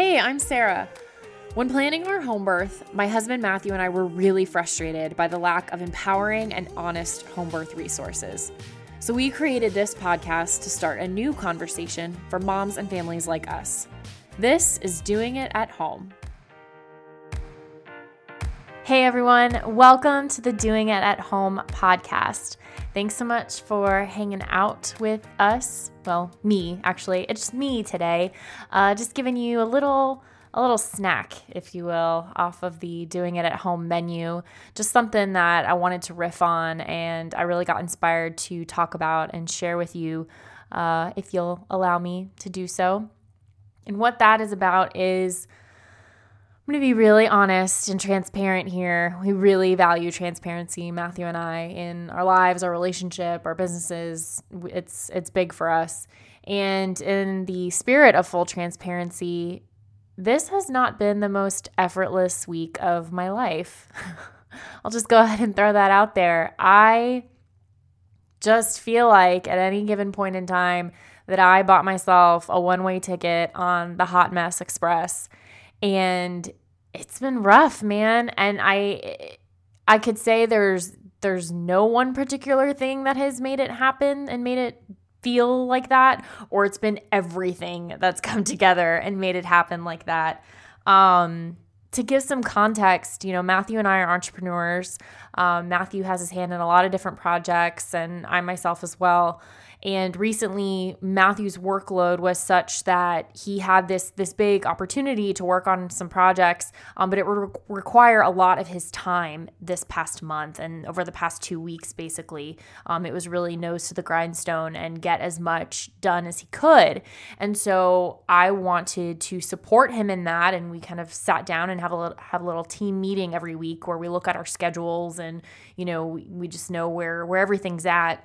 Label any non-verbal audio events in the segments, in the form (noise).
Hey, I'm Sarah. When planning our home birth, my husband Matthew and I were really frustrated by the lack of empowering and honest home birth resources. So we created this podcast to start a new conversation for moms and families like us. This is Doing It at Home. Hey everyone, welcome to the Doing It at Home podcast. Thanks so much for hanging out with us. Well, me actually, it's just me today. Uh, just giving you a little a little snack, if you will, off of the doing it at home menu. Just something that I wanted to riff on and I really got inspired to talk about and share with you uh, if you'll allow me to do so. And what that is about is I'm going to be really honest and transparent here. We really value transparency, Matthew and I, in our lives, our relationship, our businesses. It's it's big for us. And in the spirit of full transparency, this has not been the most effortless week of my life. (laughs) I'll just go ahead and throw that out there. I just feel like at any given point in time that I bought myself a one way ticket on the Hot Mess Express. And it's been rough, man. And I I could say there's there's no one particular thing that has made it happen and made it feel like that or it's been everything that's (laughs) come together and made it happen like that um, to give some context you know matthew and i are entrepreneurs um, matthew has his hand in a lot of different projects and i myself as well and recently, Matthew's workload was such that he had this this big opportunity to work on some projects, um, but it would re- require a lot of his time this past month and over the past two weeks. Basically, um, it was really nose to the grindstone and get as much done as he could. And so I wanted to support him in that, and we kind of sat down and have a little, have a little team meeting every week where we look at our schedules and you know we, we just know where where everything's at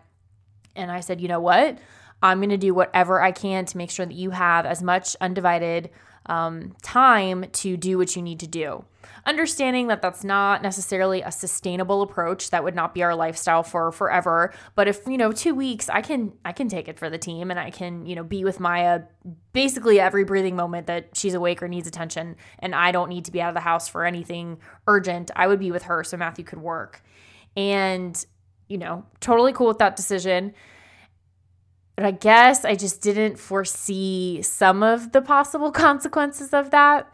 and I said, you know what? I'm going to do whatever I can to make sure that you have as much undivided um, time to do what you need to do. Understanding that that's not necessarily a sustainable approach, that would not be our lifestyle for forever. But if you know, two weeks, I can I can take it for the team, and I can you know be with Maya basically every breathing moment that she's awake or needs attention, and I don't need to be out of the house for anything urgent. I would be with her so Matthew could work, and you know, totally cool with that decision. But I guess I just didn't foresee some of the possible (laughs) consequences of that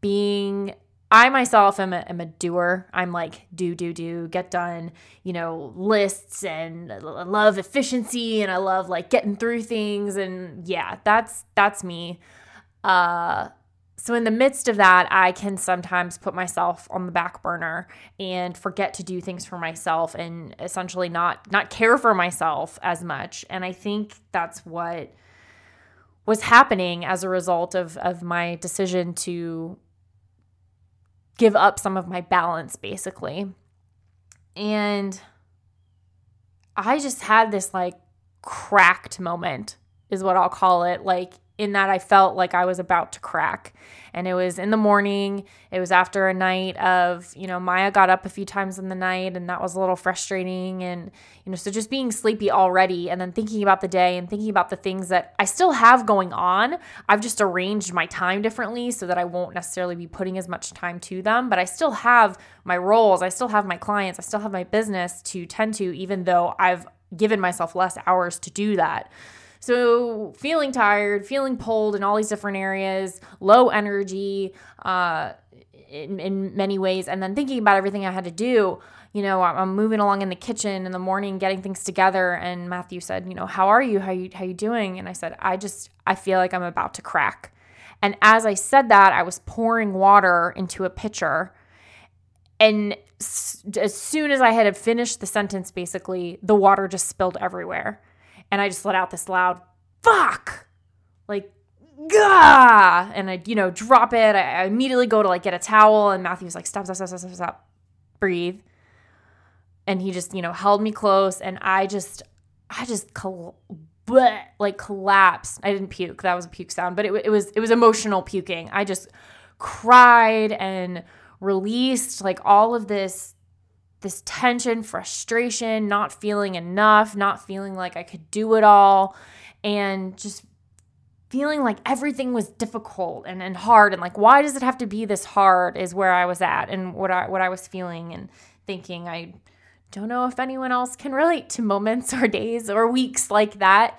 being. I myself am a, am a doer. I'm like, do, do, do, get done, you know, lists and I love efficiency and I love like getting through things. And yeah, that's, that's me. Uh, so in the midst of that i can sometimes put myself on the back burner and forget to do things for myself and essentially not not care for myself as much. And i think that's what was happening as a result of of my decision to give up some of my balance basically. And i just had this like cracked moment is what i'll call it. Like in that I felt like I was about to crack. And it was in the morning. It was after a night of, you know, Maya got up a few times in the night and that was a little frustrating. And, you know, so just being sleepy already and then thinking about the day and thinking about the things that I still have going on. I've just arranged my time differently so that I won't necessarily be putting as much time to them, but I still have my roles. I still have my clients. I still have my business to tend to, even though I've given myself less hours to do that. So, feeling tired, feeling pulled in all these different areas, low energy uh, in, in many ways, and then thinking about everything I had to do. You know, I'm moving along in the kitchen in the morning, getting things together. And Matthew said, "You know, how are you? How you how you doing?" And I said, "I just I feel like I'm about to crack." And as I said that, I was pouring water into a pitcher. And as soon as I had finished the sentence, basically, the water just spilled everywhere. And I just let out this loud, fuck! Like, gah! And I, you know, drop it. I, immediately go to like get a towel. And Matthew's like, stop, stop, stop, stop, stop, stop. Breathe. And he just, you know, held me close. And I just, I just col- bleh, like collapsed. I didn't puke. That was a puke sound, but it, it was, it was emotional puking. I just cried and released like all of this this tension, frustration, not feeling enough, not feeling like I could do it all, and just feeling like everything was difficult and, and hard and like why does it have to be this hard is where I was at and what I what I was feeling and thinking I don't know if anyone else can relate to moments (laughs) or days or weeks like that.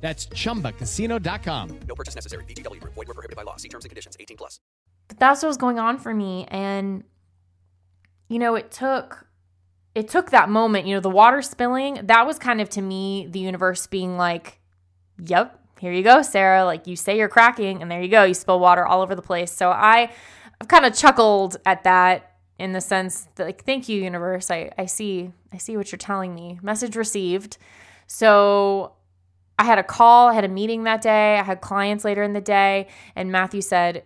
That's chumbacasino.com. No purchase necessary. VGW Group. Void were prohibited by law. See terms and conditions. 18 plus. but that's what was going on for me and you know it took it took that moment you know the water spilling that was kind of to me the universe being like yep here you go sarah like you say you're cracking and there you go you spill water all over the place so i i've kind of chuckled at that in the sense that like thank you universe i i see i see what you're telling me message received so I had a call, I had a meeting that day, I had clients later in the day, and Matthew said,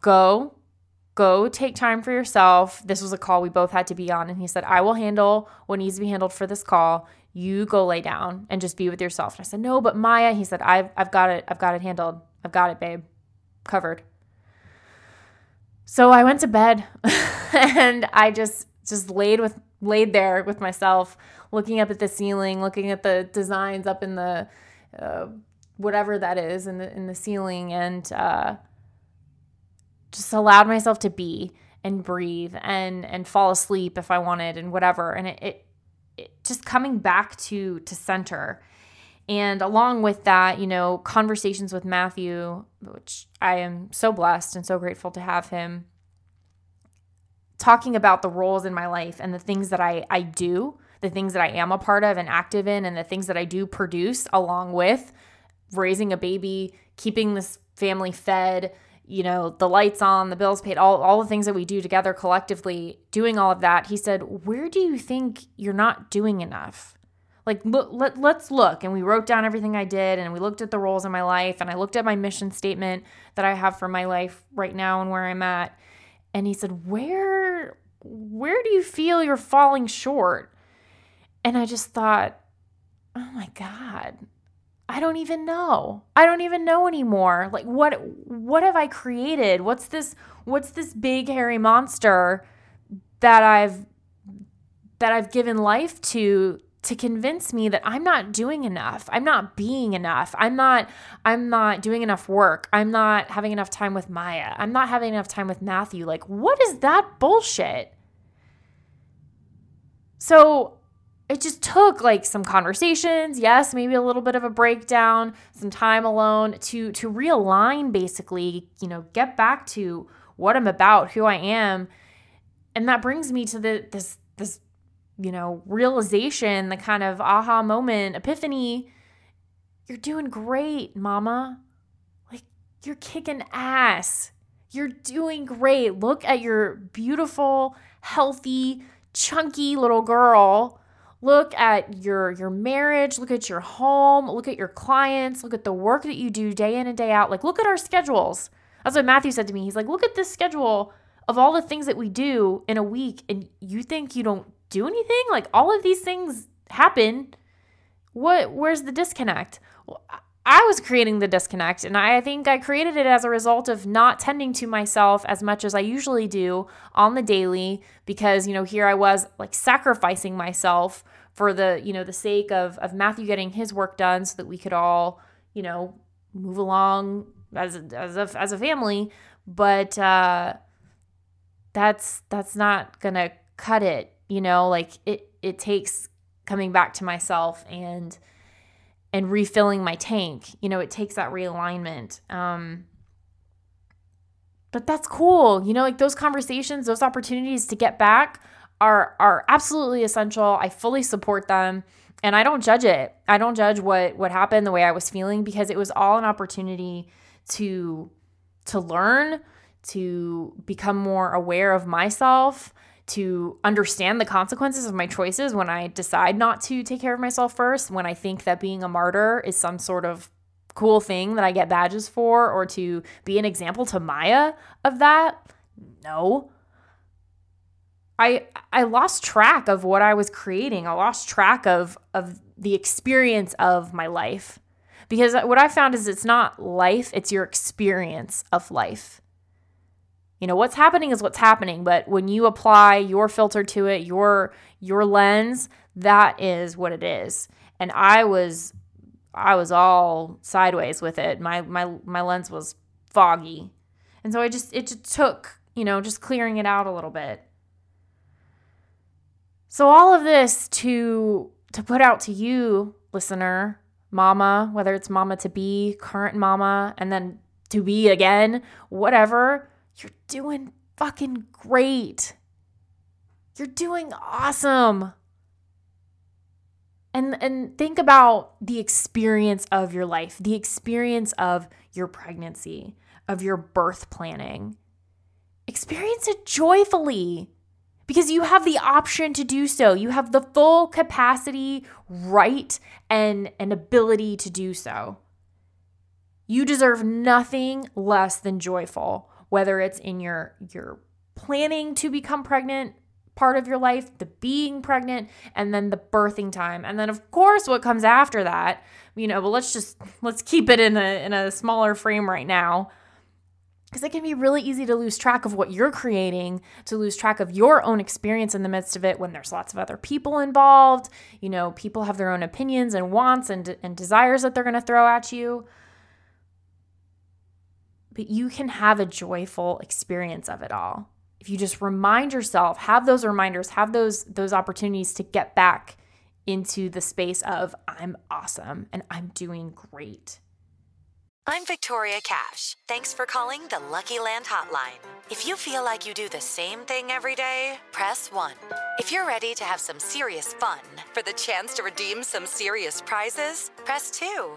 Go, go take time for yourself. This was a call we both had to be on. And he said, I will handle what needs to be handled for this call. You go lay down and just be with yourself. And I said, No, but Maya, he said, I've, I've got it. I've got it handled. I've got it, babe. Covered. So I went to bed (laughs) and I just just laid with laid there with myself, looking up at the ceiling, looking at the designs up in the whatever that is in the in the ceiling, and uh, just allowed myself to be and breathe and and fall asleep if I wanted and whatever. And it, it, it just coming back to to center. And along with that, you know, conversations with Matthew, which I am so blessed and so grateful to have him talking about the roles in my life and the things that I, I do, the things that I am a part of and active in, and the things that I do produce along with raising a baby, keeping this family fed, you know, the lights on, the bills paid, all, all the things that we do together collectively, doing all of that. He said, Where do you think you're not doing enough? Like, look, let, let's look. And we wrote down everything I did and we looked at the roles in my life and I looked at my mission statement that I have for my life right now and where I'm at. And he said, Where where do you feel you're falling short? And I just thought, oh my God, I don't even know. I don't even know anymore. Like what what have I created? What's this what's this big hairy monster that I've that I've given life to to convince me that I'm not doing enough. I'm not being enough. I'm not I'm not doing enough work. I'm not having enough time with Maya. I'm not having enough time with Matthew. Like what is that bullshit? So it just took like some conversations, yes, maybe a little bit of a breakdown, some time alone to to realign basically, you know, get back to what I'm about, who I am. And that brings me to the this this you know, realization, the kind of aha moment, epiphany. You're doing great, mama. Like You're kicking ass. You're doing great. Look at your beautiful, healthy, chunky little girl. Look at your your marriage, look at your home, look at your clients, look at the work that you do day in and day out. Like look at our schedules. That's what Matthew said to me. He's like, "Look at this schedule of all the things that we do in a week and you think you don't do anything? Like all of these things happen. What where's the disconnect?" Well, I was creating the disconnect, and I think I created it as a result of not tending to myself as much as I usually do on the daily because, you know, here I was like sacrificing myself for the, you know, the sake of of Matthew getting his work done so that we could all, you know, move along as a, as a, as a family, but uh that's that's not going to cut it, you know, like it it takes coming back to myself and and refilling my tank. You know, it takes that realignment. Um, but that's cool. You know, like those conversations, those opportunities to get back are are absolutely essential. I fully support them and I don't judge it. I don't judge what what happened the way I was feeling because it was all an opportunity to to learn, to become more aware of myself, to understand the consequences of my choices when I decide not to take care of myself first, when I think that being a martyr is some sort of cool thing that I get badges for, or to be an example to Maya of that. No. I I lost track of what I was creating. I lost track of of the experience of my life. Because what I found is it's not life, it's your experience of life. You know, what's happening is what's happening, but when you apply your filter to it, your your lens, that is what it is. And I was I was all sideways with it. My my my lens was foggy. And so I just it just took, you know, just clearing it out a little bit. So all of this to to put out to you, listener, mama, whether it's mama to be, current mama, and then to be again, whatever you're doing fucking great. You're doing awesome. And and think about the experience of your life, the experience of your pregnancy, of your birth planning. Experience it joyfully because you have the option to do so. You have the full capacity, right, and an ability to do so. You deserve nothing less than joyful whether it's in your your planning to become pregnant part of your life, the being pregnant, and then the birthing time. And then of course what comes after that, you know, but let's just let's keep it in a in a smaller frame right now. Because it can be really easy to lose track of what you're creating, to lose track of your own experience in the midst of it when there's lots of other people involved. You know, people have their own opinions and wants and, and desires that they're going to throw at you but you can have a joyful experience of it all. If you just remind yourself, have those reminders, have those those opportunities to get back into the space of I'm awesome and I'm doing great. I'm Victoria Cash. Thanks for calling the Lucky Land Hotline. If you feel like you do the same thing every day, press 1. If you're ready to have some serious fun for the chance to redeem some serious prizes, press 2.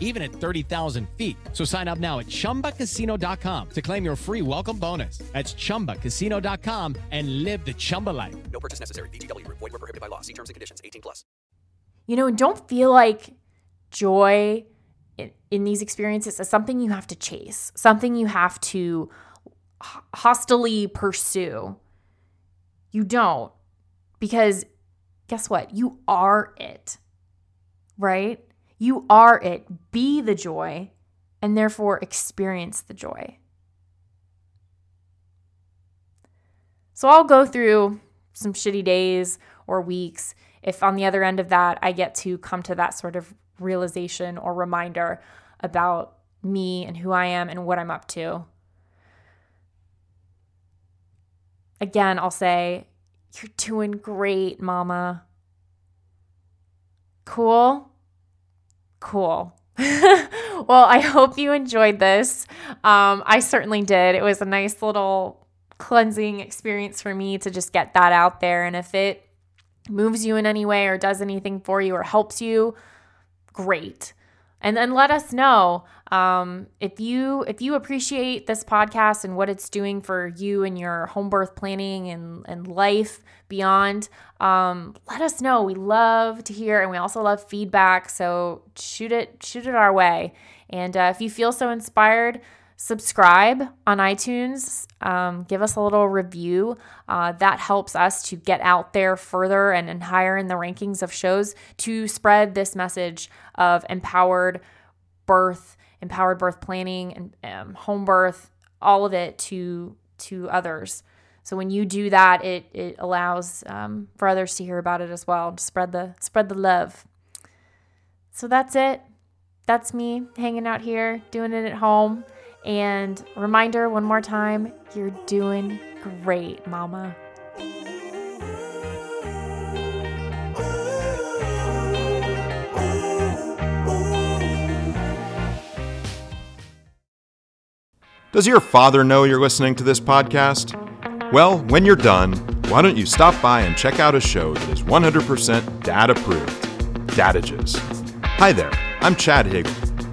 even at 30,000 feet. So sign up now at ChumbaCasino.com to claim your free welcome bonus. That's ChumbaCasino.com and live the Chumba life. No purchase necessary. VGW Group. Void where prohibited by law. See terms and conditions. 18 plus. You know, don't feel like joy in, in these experiences is something you have to chase, something you have to hostily pursue. You don't. Because guess what? You are it. Right? You are it. Be the joy and therefore experience the joy. So I'll go through some shitty days or weeks if on the other end of that, I get to come to that sort of realization or reminder about me and who I am and what I'm up to. Again, I'll say, You're doing great, mama. Cool? Cool. (laughs) well, I hope you enjoyed this. Um, I certainly did. It was a nice little cleansing experience for me to just get that out there. And if it moves you in any way or does anything for you or helps you, great and then let us know um, if you if you appreciate this podcast and what it's doing for you and your home birth planning and, and life beyond um, let us know. We love to hear and we also love feedback. So shoot it shoot it our way. And uh, if you feel so inspired subscribe on itunes um, give us a little review uh, that helps us to get out there further and, and higher in the rankings of shows to spread this message of empowered birth, empowered birth planning, and um, home birth, all of it to to others. So when you do that, it it allows um, for others to hear about it as well. To spread the spread the love. So that's it. That's me hanging out here, doing it at home. And reminder one more time, you're doing great, mama. Does your father know you're listening to this podcast? Well, when you're done, why don't you stop by and check out a show that is 100% dad approved Dadages. Hi there, I'm Chad Higgle.